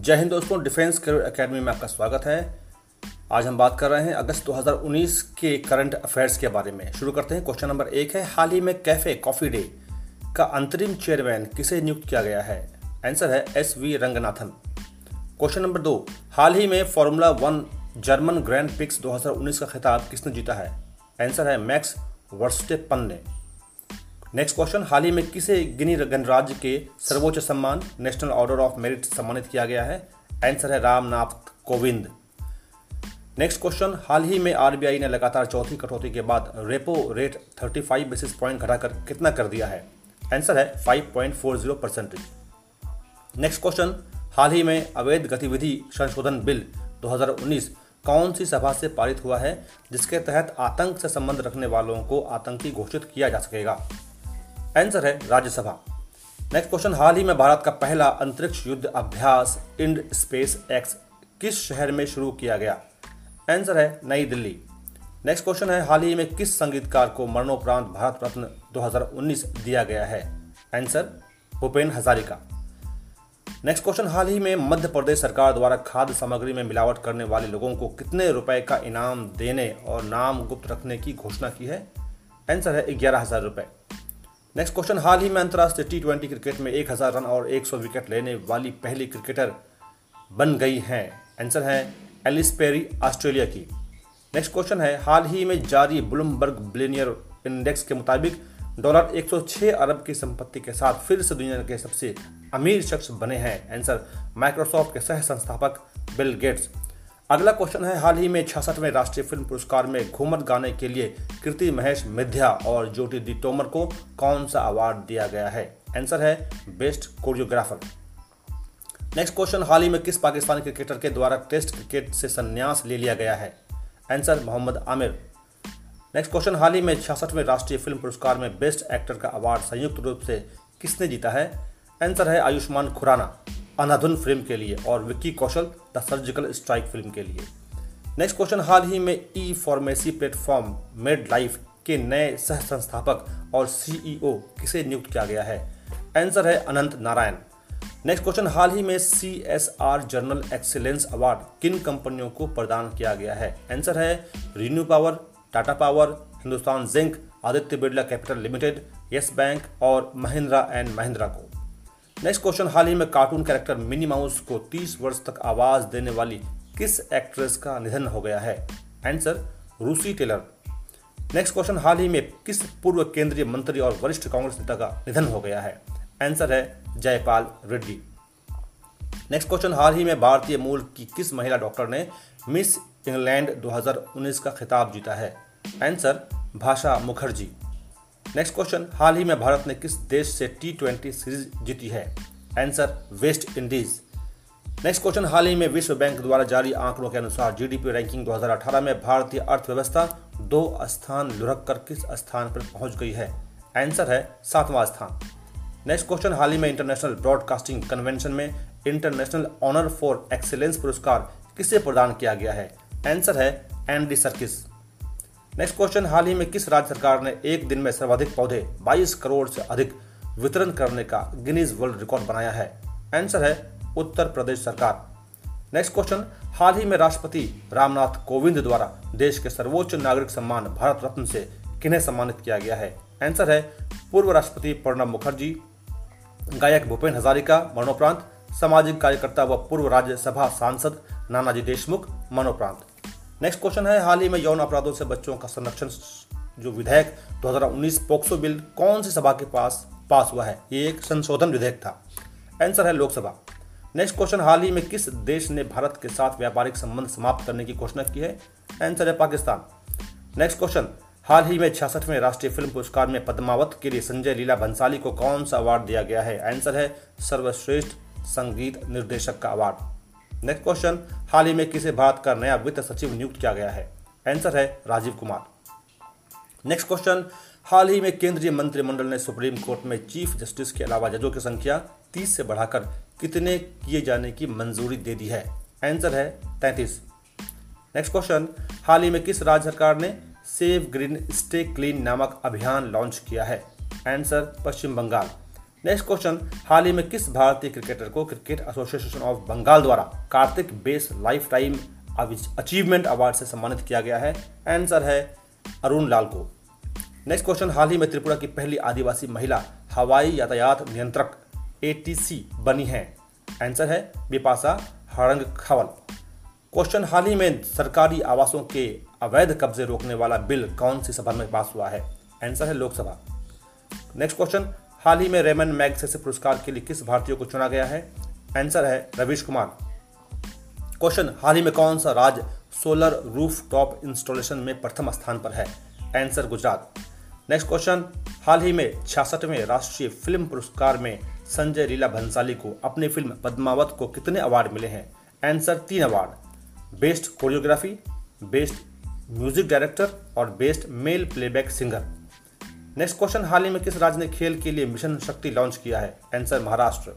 जय हिंद दोस्तों, defence career academy में आपका स्वागत है। आज हम बात कर रहे हैं अगस्त 2019 के करंट अफेयर्स के बारे में। शुरू करते हैं, क्वेश्चन नंबर एक है, हाल ही में कैफ़े कॉफ़ी डे का अंतरिम चेयरमैन किसे नियुक्त किया गया है? आंसर है S V Ranganathan. Question number दो, हाल ही में Formula One German Grand Prix 2019 का खिताब किसने जीता है? आंसर है मैक्स वर्स्टेपन ने। नेक्स्ट क्वेश्चन हाल ही में किसे गिनी गणराज्य के सर्वोच्च सम्मान नेशनल ऑर्डर ऑफ़ मेरिट सम्मानित किया गया है? आंसर है रामनाथ कोविंद। नेक्स्ट क्वेश्चन हाल ही में आरबीआई ने लगातार चौथी कटौती के बाद रेपो रेट 35 बेसिस पॉइंट घटाकर कितना कर दिया है? आंसर है 5.40 परसेंटेज नेक्स्ट क्वेश्चन हाल ही में अवैध गतिविधि संशोधन बिल 2019 कौन सी सभा से पारित हुआ है, जिसके तहत आतंक से संबंध रखने वालों को आतंकी घोषित किया जा सकेगा? आंसर है राज्यसभा। नेक्स्ट क्वेश्चन हाल ही में भारत का पहला अंतरिक्ष युद्ध अभ्यास इंड स्पेस एक्स किस शहर में शुरू किया गया? आंसर है नई दिल्ली। नेक्स्ट क्वेश्चन है, हाल ही में किस संगीतकार को मरणोपरांत भारत रत्न 2019 दिया गया है? Answer Bhupen Hazarika. Next question हाल ही में मध्य प्रदेश सरकार द्वारा खाद्य सामग्री में मिलावट करने वाले लोगों को कितने रुपए का इनाम देने और नाम गुप्त रखने की घोषणा की है? आंसर है ग्यारह हज़ार रुपए। नेक्स्ट क्वेश्चन हाल ही में अंतर्राष्ट्रीय टी ट्वेंटी क्रिकेट में 1000 रन और 100 विकेट लेने वाली पहली क्रिकेटर बन गई हैं। आंसर है एलिस पेरी ऑस्ट्रेलिया की। नेक्स्ट क्वेश्चन है, हाल ही में जारी ब्लूमबर्ग बिलियनियर इंडेक्स के मुताबिक डॉलर 106 अरब की संपत्ति के साथ फिर से दुनिया के सबसे अमीर शख्स बने हैं। आंसर माइक्रोसॉफ्ट के सह संस्थापक बिल गेट्स अगला क्वेश्चन है, हाल ही में छियासठवें राष्ट्रीय फ़िल्म पुरस्कार में घूमत गाने के लिए कृति महेश मिध्या और ज्योति दी तोमर को कौन सा अवार्ड दिया गया है? आंसर है बेस्ट कोरियोग्राफर नेक्स्ट क्वेश्चन हाल ही में किस पाकिस्तानी क्रिकेटर के द्वारा टेस्ट क्रिकेट से संन्यास ले लिया गया है? Answer Mohammad Amir. Next question हाल ही में छियासठवें राष्ट्रीय फ़िल्म पुरस्कार में बेस्ट एक्टर का अवार्ड संयुक्त रूप से किसने जीता है? आंसर है, आयुष्मान खुराना. अनाधुन फ़िल्म के लिए और Vicky Kaushal the surgical strike film के लिए। नेक्स्ट क्वेश्चन हाल ही में e pharmacy platform Medlife के नए सह संस्थापक और सीईओ किसे नियुक्त किया गया है? आंसर है अनंत नारायण। नेक्स्ट क्वेश्चन हाल ही में C S R journal excellence award किन कंपनियों को प्रदान किया गया है? आंसर है ReNew Power, Tata Power, Hindustan Zinc, Aditya Birla Capital Limited, Yes Bank और महिंद्रा एंड महिंद्रा को। नेक्स्ट क्वेश्चन हाल ही में कार्टून कैरेक्टर मिनी माउस को 30 वर्ष तक आवाज़ देने वाली किस एक्ट्रेस का निधन हो गया है? Answer Russi Taylor next question हाल ही में किस पूर्व केंद्रीय मंत्री और वरिष्ठ कांग्रेस नेता का निधन हो गया है? आंसर है जयपाल रेड्डी नेक्स्ट क्वेश्चन हाल ही में भारतीय मूल की किस महिला डॉक्टर ने मिस इंग्लैंड 2019 का खिताब जीता है? Answer Bhasha Mukherjee. Next question हाल ही में भारत ने किस देश से टी ट्वेंटी सीरीज़ जीती है? Answer West Indies next question हाल ही में विश्व बैंक द्वारा जारी आंकड़ों के अनुसार जीडीपी रैंकिंग 2018 में भारतीय अर्थव्यवस्था दो स्थान लुढ़क कर किस स्थान पर पहुँच गई है? आंसर है, सातवां स्थान. नेक्स्ट क्वेश्चन हाल ही में इंटरनेशनल ब्रॉडकास्टिंग कन्वेंशन में इंटरनेशनल ऑनर फॉर एक्सीलेंस पुरस्कार किसे प्रदान किया गया है? आंसर है एंडी सर्किस नेक्स्ट क्वेश्चन हाल ही में किस राज्य सरकार ने एक दिन में सर्वाधिक पौधे 22 करोड़ से अधिक वितरण करने का गिनीज वर्ल्ड रिकॉर्ड बनाया है? आंसर है, उत्तर प्रदेश सरकार। नेक्स्ट क्वेश्चन हाल ही में राष्ट्रपति रामनाथ कोविंद द्वारा देश के सर्वोच्च नागरिक सम्मान भारत रत्न से किन्हें सम्मानित किया गया है? आंसर है, पूर्व राष्ट्रपति प्रणब मुखर्जी, गायक भूपेन हजारिका मरणोपरांत सामाजिक कार्यकर्ता व पूर्व राज्यसभा सांसद नानाजी देशमुख मरणोपरांत नेक्स्ट क्वेश्चन है, हाल ही में यौन अपराधों से बच्चों का संरक्षण जो विधेयक 2019 पोक्सो बिल कौन सी सभा के पास पास हुआ है? ये एक संशोधन विधेयक था। आंसर है लोकसभा। नेक्स्ट क्वेश्चन हाल ही में किस देश ने भारत के साथ व्यापारिक संबंध समाप्त करने की घोषणा की है? आंसर है पाकिस्तान। नेक्स्ट क्वेश्चन हाल ही में छियासठवें राष्ट्रीय फ़िल्म पुरस्कार में पद्मावत के लिए संजय लीला भंसाली को कौन सा अवार्ड दिया गया है? आंसर है सर्वश्रेष्ठ संगीत निर्देशक का अवार्ड। नेक्स्ट क्वेश्चन हाल ही में किसे भारत का नया वित्त सचिव नियुक्त किया गया है? आंसर है राजीव कुमार। नेक्स्ट क्वेश्चन हाल ही में केंद्रीय मंत्रिमंडल ने सुप्रीम कोर्ट में चीफ जस्टिस के अलावा जजों की संख्या 30 से बढ़ाकर कितने किए जाने की मंजूरी दे दी है? आंसर है 33 नेक्स्ट क्वेश्चन हाल ही में किस राज्य सरकार ने सेव ग्रीन स्टे क्लीन नामक अभियान लॉन्च किया है? Answer Paschim Bengal. Next question हाल ही में किस भारतीय क्रिकेटर को क्रिकेट एसोसिएशन ऑफ़ बंगाल द्वारा Kartik Bose lifetime achievement award से सम्मानित किया गया है? आंसर है अरुण लाल को। नेक्स्ट क्वेश्चन हाल ही में त्रिपुरा की पहली आदिवासी महिला हवाई यातायात नियंत्रक एटीसी बनी है। आंसर है बिपाशा हरंग खवल क्वेश्चन हाल ही में सरकारी आवासों के अवैध कब्जे रोकने वाला बिल कौन सी सभा में पास हुआ है? आंसर है लोकसभा। नेक्स्ट क्वेश्चन हाल ही में रेमन मैगसेसे पुरस्कार के लिए किस भारतीय को चुना गया है? आंसर है रवीश कुमार। क्वेश्चन, हाल ही में कौन सा राज्य सोलर रूफ टॉप इंस्टॉलेशन में प्रथम स्थान पर है? आंसर गुजरात। नेक्स्ट क्वेश्चन, हाल ही में छियासठवें राष्ट्रीय फ़िल्म पुरस्कार में संजय लीला भंसाली को अपनी फ़िल्म पद्मावत को कितने अवार्ड मिले हैं? आंसर तीन award. Best choreography, best music director और best male playback singer. Next question हाल ही में किस राज्य ने खेल के लिए मिशन शक्ति लॉन्च किया है? आंसर महाराष्ट्र।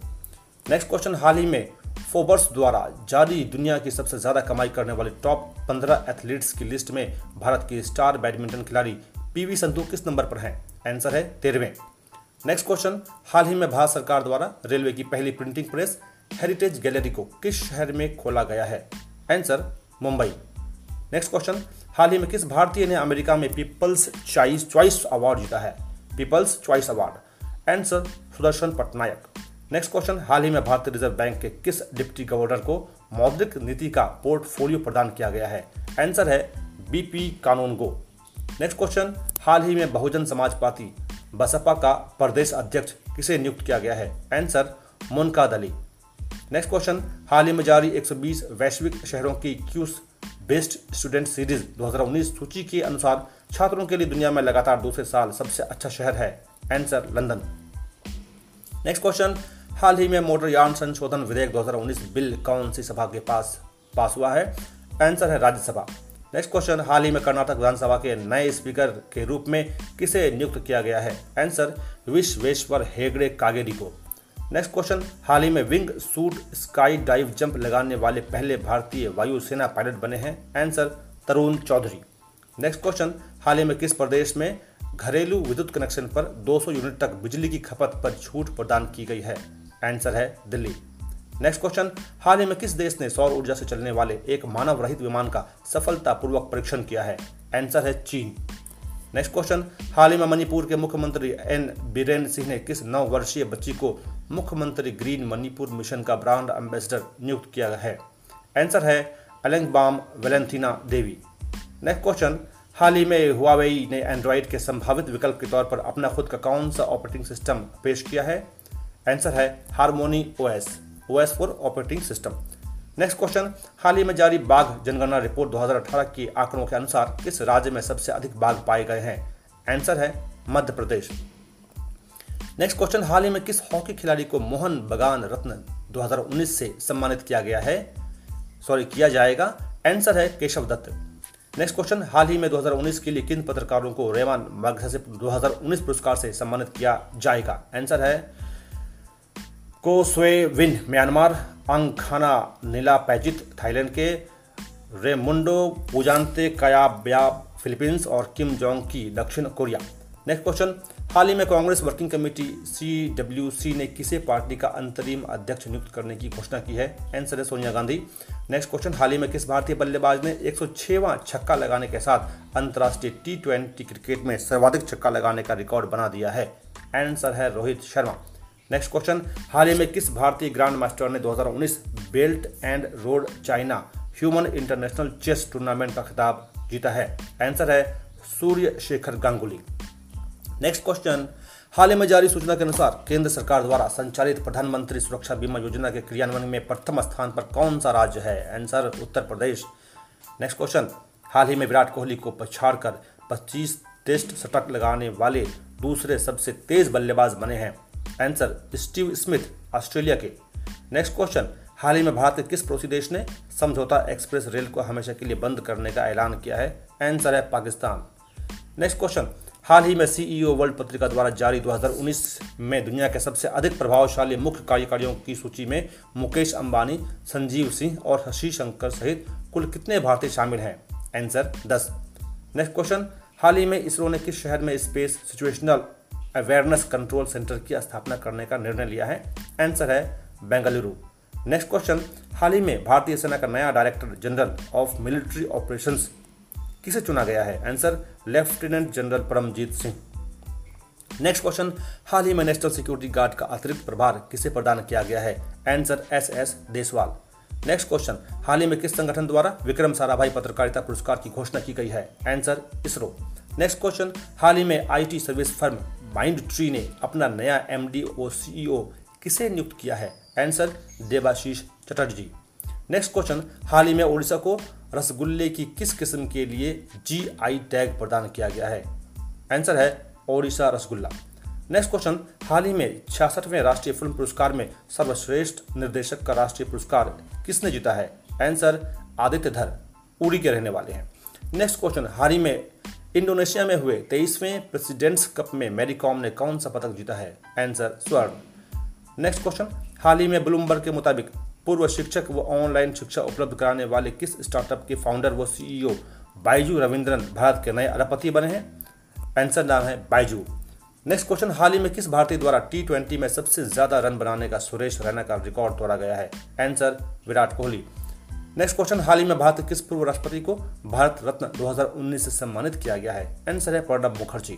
नेक्स्ट क्वेश्चन हाल ही में फोबर्स द्वारा जारी दुनिया की सबसे ज़्यादा कमाई करने वाले टॉप 15 एथलीट्स की लिस्ट में भारत की स्टार बैडमिंटन खिलाड़ी पीवी संधू किस नंबर पर हैं? आंसर है तेरहवें। नेक्स्ट क्वेश्चन हाल ही में भारत सरकार द्वारा रेलवे की पहली प्रिंटिंग प्रेस हेरिटेज गैलरी को किस शहर में खोला गया है? आंसर मुंबई। नेक्स्ट क्वेश्चन हाल ही में किस भारतीय ने अमेरिका में पीपल्स चॉइस चॉइस अवार्ड जीता है? People's choice award. Answer, Sudarshan Patnaik. Next question, हाल ही में भारतीय रिज़र्व बैंक के किस डिप्टी गवर्नर को मौद्रिक नीति का पोर्टफोलियो प्रदान किया गया है? आंसर है बीपी कानून गो नेक्स्ट क्वेश्चन, हाल ही में बहुजन समाज पार्टी बसपा का प्रदेश अध्यक्ष किसे नियुक्त किया गया है? आंसर मुनका दली नेक्स्ट क्वेश्चन, हाल ही में जारी 120 वैश्विक शहरों की क्यूस बेस्ट स्टूडेंट सीरीज़ 2019 सूची के अनुसार छात्रों के लिए दुनिया में लगातार दूसरे साल सबसे अच्छा शहर है। आंसर लंदन नेक्स्ट क्वेश्चन हाल ही में मोटर यान संशोधन विधेयक 2019 बिल कौन सी सभा के पास पास हुआ है? आंसर है राज्यसभा। नेक्स्ट क्वेश्चन हाल ही में कर्नाटक विधानसभा के नए स्पीकर के रूप में किसे नियुक्त किया गया है? आंसर विश्वेश्वर हेगड़े कागेरी को। नेक्स्ट क्वेश्चन हाल ही में wing suit sky dive jump लगाने वाले पहले भारतीय वायुसेना पायलट बने हैं। Answer Tarun Chaudhary next question हाल ही में किस प्रदेश में घरेलू विद्युत कनेक्शन पर 200 यूनिट तक बिजली की खपत पर छूट प्रदान की गई है? आंसर है दिल्ली। नेक्स्ट क्वेश्चन हाल ही में किस देश ने सौर ऊर्जा से चलने वाले एक मानव रहित विमान का सफलतापूर्वक परीक्षण किया है? आंसर है चीन। नेक्स्ट क्वेश्चन हाल ही में मणिपुर के मुख्यमंत्री एन बीरेन सिंह ने किस नौ वर्षीय बच्ची को मुख्यमंत्री ग्रीन मणिपुर मिशन का ब्रांड एम्बेसडर नियुक्त किया है। आंसर है अलेंगबाम वेलेंथिना देवी। नेक्स्ट क्वेश्चन, हाल ही में हुआवेई ने एंड्रॉइड के संभावित विकल्प के तौर पर अपना खुद का कौन सा ऑपरेटिंग सिस्टम पेश किया है? आंसर है Harmony OS OS for operating system next question, हाल ही में जारी बाघ जनगणना रिपोर्ट 2018 के आंकड़ों के अनुसार किस राज्य में सबसे अधिक बाघ पाए गए हैं? आंसर है मध्य प्रदेश। नेक्स्ट क्वेश्चन हाल ही में किस हॉकी खिलाड़ी को मोहन बगान रत्न 2019 से सम्मानित किया गया है? सॉरी किया जाएगा। आंसर है केशव दत्त। नेक्स्ट क्वेश्चन हाल ही में 2019 के लिए किन पत्रकारों को रेवान से 2019 पुरस्कार से सम्मानित किया जाएगा? आंसर है Ko Swe Win, Myanmar Angkhana Neelapaijit, Thailand के, रेमुंडो, पूजानते, कयाब्या, फिलीपींस और किम जोंग की, दक्षिण कोरिया। नेक्स्ट क्वेश्चन हाल ही में Congress working committee C W C ने किसे पार्टी का अंतरिम अध्यक्ष नियुक्त करने की घोषणा की है? आंसर है सोनिया गांधी। नेक्स्ट क्वेश्चन हाल ही में किस भारतीय बल्लेबाज ने एक छक्का लगाने के साथ अंतर्राष्ट्रीय टी ट्वेंटी क्रिकेट में सर्वाधिक छक्का लगाने का रिकॉर्ड बना दिया है? आंसर है रोहित शर्मा। नेक्स्ट क्वेश्चन हाल ही में किस भारतीय ग्रांड मास्टर ने 2019 belt and road China human international chess tournament का खिताब जीता है? आंसर है सूर्य शेखर गांगुली। नेक्स्ट क्वेश्चन हाल ही में जारी सूचना के अनुसार केंद्र सरकार द्वारा संचालित प्रधानमंत्री सुरक्षा बीमा योजना के क्रियान्वयन में प्रथम स्थान पर कौन सा राज्य है? Answer Uttar Pradesh. Next question हाल ही में विराट कोहली को पछाड़कर 25 टेस्ट शतक लगाने वाले दूसरे सबसे तेज बल्लेबाज बने हैं। आंसर स्टीव स्मिथ, ऑस्ट्रेलिया के। नेक्स्ट क्वेश्चन हाल ही में भारत के किस पड़ोसी देश ने समझौता एक्सप्रेस रेल को हमेशा के लिए बंद करने का ऐलान किया है? आंसर है पाकिस्तान। नेक्स्ट क्वेश्चन हाल ही में सीईओ वर्ल्ड पत्रिका द्वारा जारी 2019 में दुनिया के सबसे अधिक प्रभावशाली मुख्य कार्यकारियों की सूची में मुकेश अंबानी, संजीव सिंह और हशी शंकर सहित कुल कितने भारतीय शामिल हैं? आंसर 10 नेक्स्ट क्वेश्चन हाल ही में इसरो ने किस शहर में space situational awareness control centre की स्थापना करने का निर्णय लिया है? आंसर है, बेंगलुरु। नेक्स्ट क्वेश्चन हाल ही में भारतीय सेना का नया director general of military operations किसे चुना गया है? Answer lieutenant general Paramjit Singh next question हाल ही में नेशनल सिक्योरिटी गार्ड का अतिरिक्त प्रभार किसे प्रदान किया गया है? Answer S S Deswal next question हाल ही में किस संगठन द्वारा विक्रम साराभाई पत्रकारिता पुरस्कार की घोषणा की गई है? आंसर इसरो। नेक्स्ट क्वेश्चन हाल ही में IT service firm Mindtree ने अपना नया एम डी ओ सीईओ किसे नियुक्त किया है? Answer Debashish Chatterjee. Next question हाल ही में ओडिशा को रसगुल्ले की किस किस्म के लिए जी आई टैग प्रदान किया गया है? आंसर है ओडिशा रसगुल्ला। नेक्स्ट क्वेश्चन हाल ही में छियासठवें राष्ट्रीय फ़िल्म पुरस्कार में सर्वश्रेष्ठ निर्देशक का राष्ट्रीय पुरस्कार किसने जीता है? आंसर आदित्य धर उड़ी के रहने वाले हैं। नेक्स्ट क्वेश्चन हाल ही में इंडोनेशिया में हुए तेईसवें प्रेसिडेंट्स कप में मैरी कॉम ने कौन सा पदक जीता है? आंसर स्वर्ण। नेक्स्ट क्वेश्चन हाल ही में ब्लूमबर्ग के मुताबिक पूर्व शिक्षक व ऑनलाइन शिक्षा उपलब्ध कराने वाले किस स्टार्टअप के फाउंडर व सीईओ बाइजू रविंद्रन भारत के नए अरबपति बने हैं? आंसर नाम है बाइजू नेक्स्ट क्वेश्चन हाल ही में किस भारतीय द्वारा टी ट्वेंटी में सबसे ज़्यादा रन बनाने का सुरेश रैना का रिकॉर्ड तोड़ा गया है? Answer Virat Kohli. Next question हाल ही में भारत किस पूर्व राष्ट्रपति को भारत रत्न 2019 से सम्मानित किया गया है? आंसर है प्रणब मुखर्जी।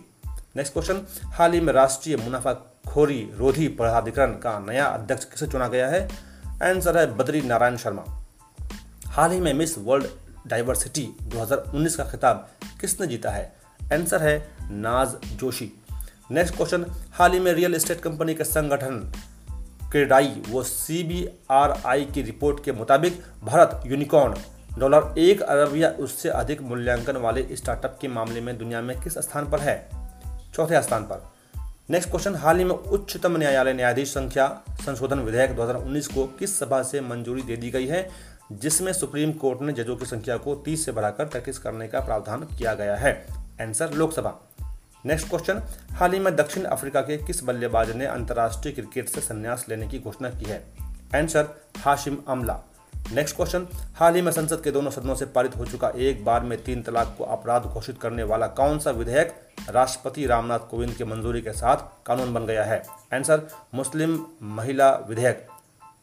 नेक्स्ट क्वेश्चन हाल ही में राष्ट्रीय मुनाफाखोरी रोधी प्राधिकरण का नया अध्यक्ष किसे चुना गया है? आंसर है बद्री नारायण शर्मा। हाल ही में मिस वर्ल्ड डाइवर्सिटी 2019 का खिताब किसने जीता है? आंसर है नाज जोशी। नेक्स्ट क्वेश्चन, हाल ही में रियल एस्टेट कंपनी के संगठन क्रेडाई वो CBRI की रिपोर्ट के मुताबिक भारत यूनिकॉर्न डॉलर एक अरब या उससे अधिक मूल्यांकन वाले स्टार्टअप के मामले में दुनिया में किस स्थान पर है? चौथे स्थान पर। नेक्स्ट क्वेश्चन हाल ही में उच्चतम न्यायालय न्यायाधीश संख्या संशोधन विधेयक 2019 को किस सभा से मंजूरी दे दी गई है, जिसमें सुप्रीम कोर्ट ने जजों की संख्या को 30 से बढ़ाकर तैतीस करने का प्रावधान किया गया है? आंसर लोकसभा। नेक्स्ट क्वेश्चन हाल ही में दक्षिण अफ्रीका के किस बल्लेबाज ने अंतर्राष्ट्रीय क्रिकेट से संन्यास लेने की घोषणा की है? आंसर हाशिम अमला। नेक्स्ट क्वेश्चन हाल ही में संसद के दोनों सदनों से पारित हो चुका एक बार में तीन तलाक को अपराध घोषित करने वाला कौन सा विधेयक राष्ट्रपति रामनाथ कोविंद की मंजूरी के साथ कानून बन गया है। आंसर मुस्लिम महिला विधेयक।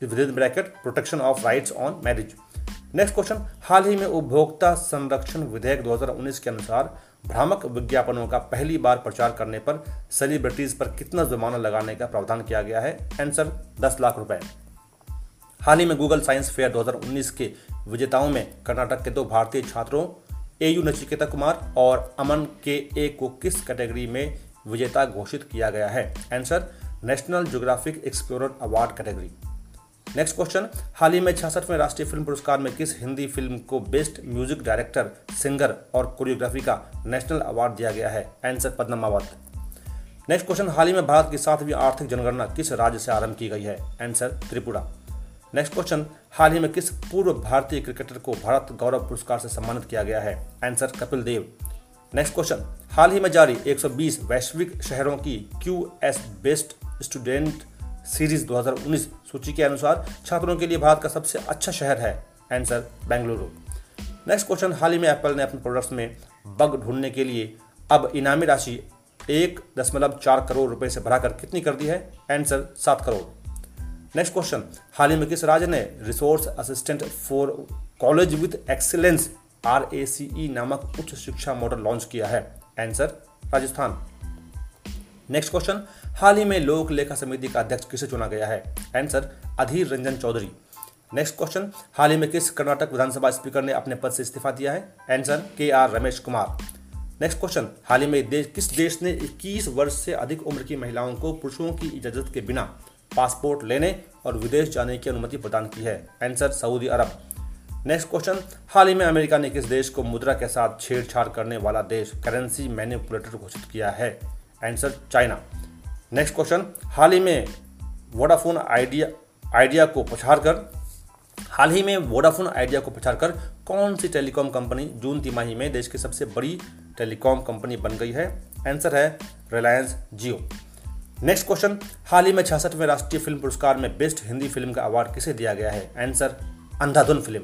Bracket protection of rights on marriage next question हाल ही में उपभोक्ता संरक्षण विधेयक 2019 के अनुसार भ्रामक विज्ञापनों का पहली बार प्रचार करने पर सेलिब्रिटीज पर कितना जुर्माना लगाने का प्रावधान किया गया है? आंसर दस लाख रुपए। हाल ही में गूगल साइंस फेयर 2019 के विजेताओं में कर्नाटक के दो भारतीय छात्रों ए यू नचिकेता कुमार और अमन के ए को किस कैटेगरी में विजेता घोषित किया गया है? Answer national geographic explorer award category next question हाल ही में छियासठवें राष्ट्रीय फ़िल्म पुरस्कार में किस हिंदी फ़िल्म को बेस्ट म्यूज़िक डायरेक्टर सिंगर और कोरियोग्राफी का नेशनल अवार्ड दिया गया है? आंसर पद्मावत. नेक्स्ट क्वेश्चन हाल ही में भारत की सातवीं आर्थिक जनगणना किस राज्य से आरंभ की गई है? आंसर त्रिपुरा. नेक्स्ट क्वेश्चन हाल ही में किस पूर्व भारतीय क्रिकेटर को भारत गौरव पुरस्कार से सम्मानित किया गया है? Answer Kapil Dev. Next question हाल ही में जारी 120 वैश्विक शहरों की Q S best student series 2019 सूची के अनुसार छात्रों के लिए भारत का सबसे अच्छा शहर है। आंसर बेंगलुरु। नेक्स्ट क्वेश्चन हाल ही में एप्पल ने अपने प्रोडक्ट्स में बग ढूँढने के लिए अब इनामी राशि एक दशमलव चार करोड़ रुपए से बढ़ाकर कितनी कर दी है? आंसर सात करोड़। नेक्स्ट क्वेश्चन हाल ही में किस राज्य ने resource assistant for college with excellence R A C E नामक उच्च शिक्षा मॉडल लॉन्च किया है? आंसर राजस्थान। नेक्स्ट क्वेश्चन हाल ही में लोक लेखा समिति का अध्यक्ष किसे चुना गया है? Answer Adhir Ranjan Chowdhury. Next question हाल ही में किस कर्नाटक विधानसभा स्पीकर ने अपने पद से इस्तीफा दिया है? Answer K R Ramesh Kumar. Next question हाल ही में देश, किस देश ने 21 वर्ष से अधिक उम्र की महिलाओं को पुरुषों की इजाज़त के बिना पासपोर्ट लेने और विदेश जाने की अनुमति प्रदान की है। Answer, Saudi Arab. Next question, हाल ही में अमेरिका ने किस देश को मुद्रा के साथ छेड़छाड़ करने वाला देश करेंसी मैनिपुलेटर घोषित किया है? Answer, China. नेक्स्ट क्वेश्चन, हाल ही में वोडाफोन आइडिया आइडिया को पछाड़ कर, हाल ही में वोडाफोन आइडिया को पछाड़ कर कौन सी टेलीकॉम कंपनी जून तिमाही में देश की सबसे बड़ी टेलीकॉम कंपनी बन गई है? आंसर है रिलायंस जियो। नेक्स्ट क्वेश्चन हाल ही में छियासठवें राष्ट्रीय फ़िल्म पुरस्कार में बेस्ट हिंदी फ़िल्म का अवार्ड किसे दिया गया है? Answer Andhadhun film.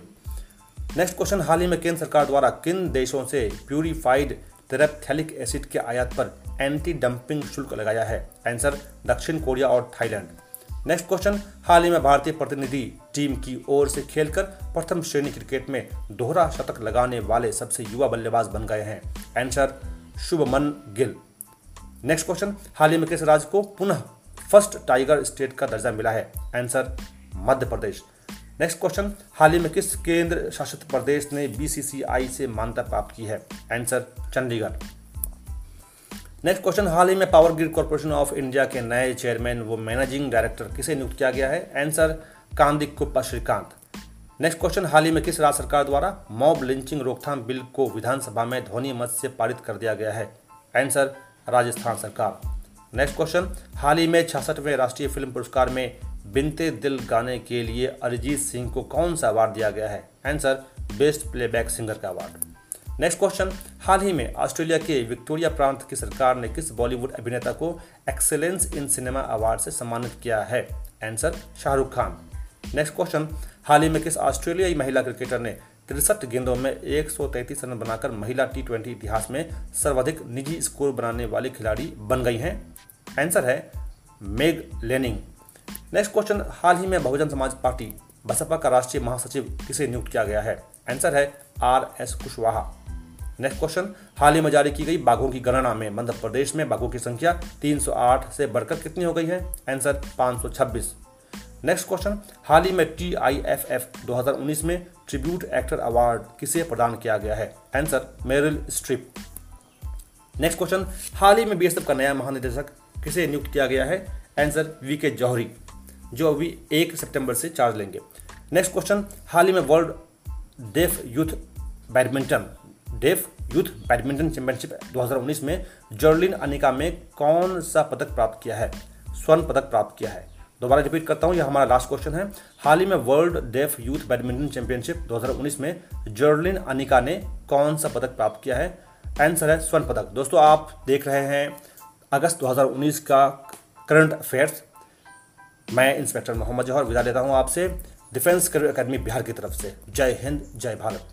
Next question हाल ही में केंद्र सरकार द्वारा किन देशों से प्यूरिफाइड तेरेपथेलिक एसिड के आयात पर एंटी डंपिंग शुल्क लगाया है? आंसर दक्षिण कोरिया और थाईलैंड। नेक्स्ट क्वेश्चन हाल ही में भारतीय प्रतिनिधि टीम की ओर से खेलकर प्रथम श्रेणी क्रिकेट में दोहरा शतक लगाने वाले सबसे युवा बल्लेबाज बन गए हैं। Answer Shubman Gill. Next question हाल ही में किस राज्य को पुनः फ़र्स्ट टाइगर स्टेट का दर्जा मिला है? Answer Madhya Pradesh. Next question हाल ही में किस केंद्र शासित प्रदेश ने बीसीसीआई से मान्यता प्राप्त की है? आंसर चंडीगढ़। नेक्स्ट क्वेश्चन हाल ही में power grid corporation of India के नए चेयरमैन व मैनेजिंग डायरेक्टर किसे नियुक्त किया गया है? Answer Kandikuppa Sreekant next question हाल ही में किस राज्य सरकार द्वारा मॉब लिंचिंग रोकथाम बिल को विधानसभा में ध्वनि मत से पारित कर दिया गया है? आंसर राजस्थान सरकार। नेक्स्ट क्वेश्चन हाल ही में छियासठवें राष्ट्रीय फ़िल्म पुरस्कार में बिनते दिल गाने के लिए अरिजीत सिंह को कौन सा अवार्ड दिया गया है? आंसर बेस्ट प्लेबैक सिंगर का अवार्ड नेक्स्ट क्वेश्चन हाल ही में ऑस्ट्रेलिया के विक्टोरिया प्रांत की सरकार ने किस बॉलीवुड अभिनेता को एक्सेलेंस इन सिनेमा अवार्ड से सम्मानित किया है? Answer Shah Rukh Khan. Next question हाल ही में किस ऑस्ट्रेलियाई महिला क्रिकेटर ने तिरसठ गेंदों में एक रन बनाकर महिला टी ट्वेंटी इतिहास में सर्वाधिक निजी स्कोर बनाने वाली खिलाड़ी बन गई हैं। आंसर है मेग लेनिंग। नेक्स्ट क्वेश्चन, हाल ही में बहुजन समाज पार्टी बसपा का राष्ट्रीय महासचिव किसे नियुक्त किया गया है? आंसर है R S Kushwaha. Next question, हाल ही में जारी की गई बाघों की गणना में मध्य प्रदेश में बाघों की संख्या 308 से बढ़कर कितनी हो गई है? आंसर 526 नेक्स्ट क्वेश्चन हाल ही में टी आई एफ़ एफ़ दो हज़ार उन्नीस में ट्रिब्यूट एक्टर अवार्ड किसे प्रदान किया गया है? Answer Meryl Streep next question हाल ही में बीएसएफ का नया महानिदेशक किसे नियुक्त किया गया है? आंसर वी के जौहरी जो अभी एक सितंबर से चार्ज लेंगे। नेक्स्ट क्वेश्चन हाल ही में world deaf youth badminton deaf youth badminton championship 2019 में जर्लिन अनिका में कौन सा पदक प्राप्त किया है? स्वर्ण पदक प्राप्त किया है। दोबारा रिपीट करता हूँ, यह हमारा लास्ट क्वेश्चन है। हाल ही में world deaf youth badminton championship 2019 में जर्लिन अनिका ने कौन सा पदक प्राप्त किया है? आंसर है स्वर्ण पदक। दोस्तों, आप देख रहे हैं अगस्त 2019 का करंट अफेयर्स मैं इंस्पेक्टर मोहम्मद जौहर विदा लेता हूँ आपसे। डिफेंस करियर अकेडमी बिहार की तरफ़ से। जय हिंद, जय भारत।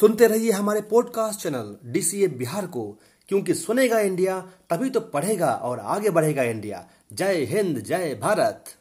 सुनते रहिए हमारे पॉडकास्ट चैनल डीसीए बिहार को। क्योंकि सुनेगा इंडिया तभी तो पढ़ेगा और आगे बढ़ेगा इंडिया जय हिंद, जय भारत।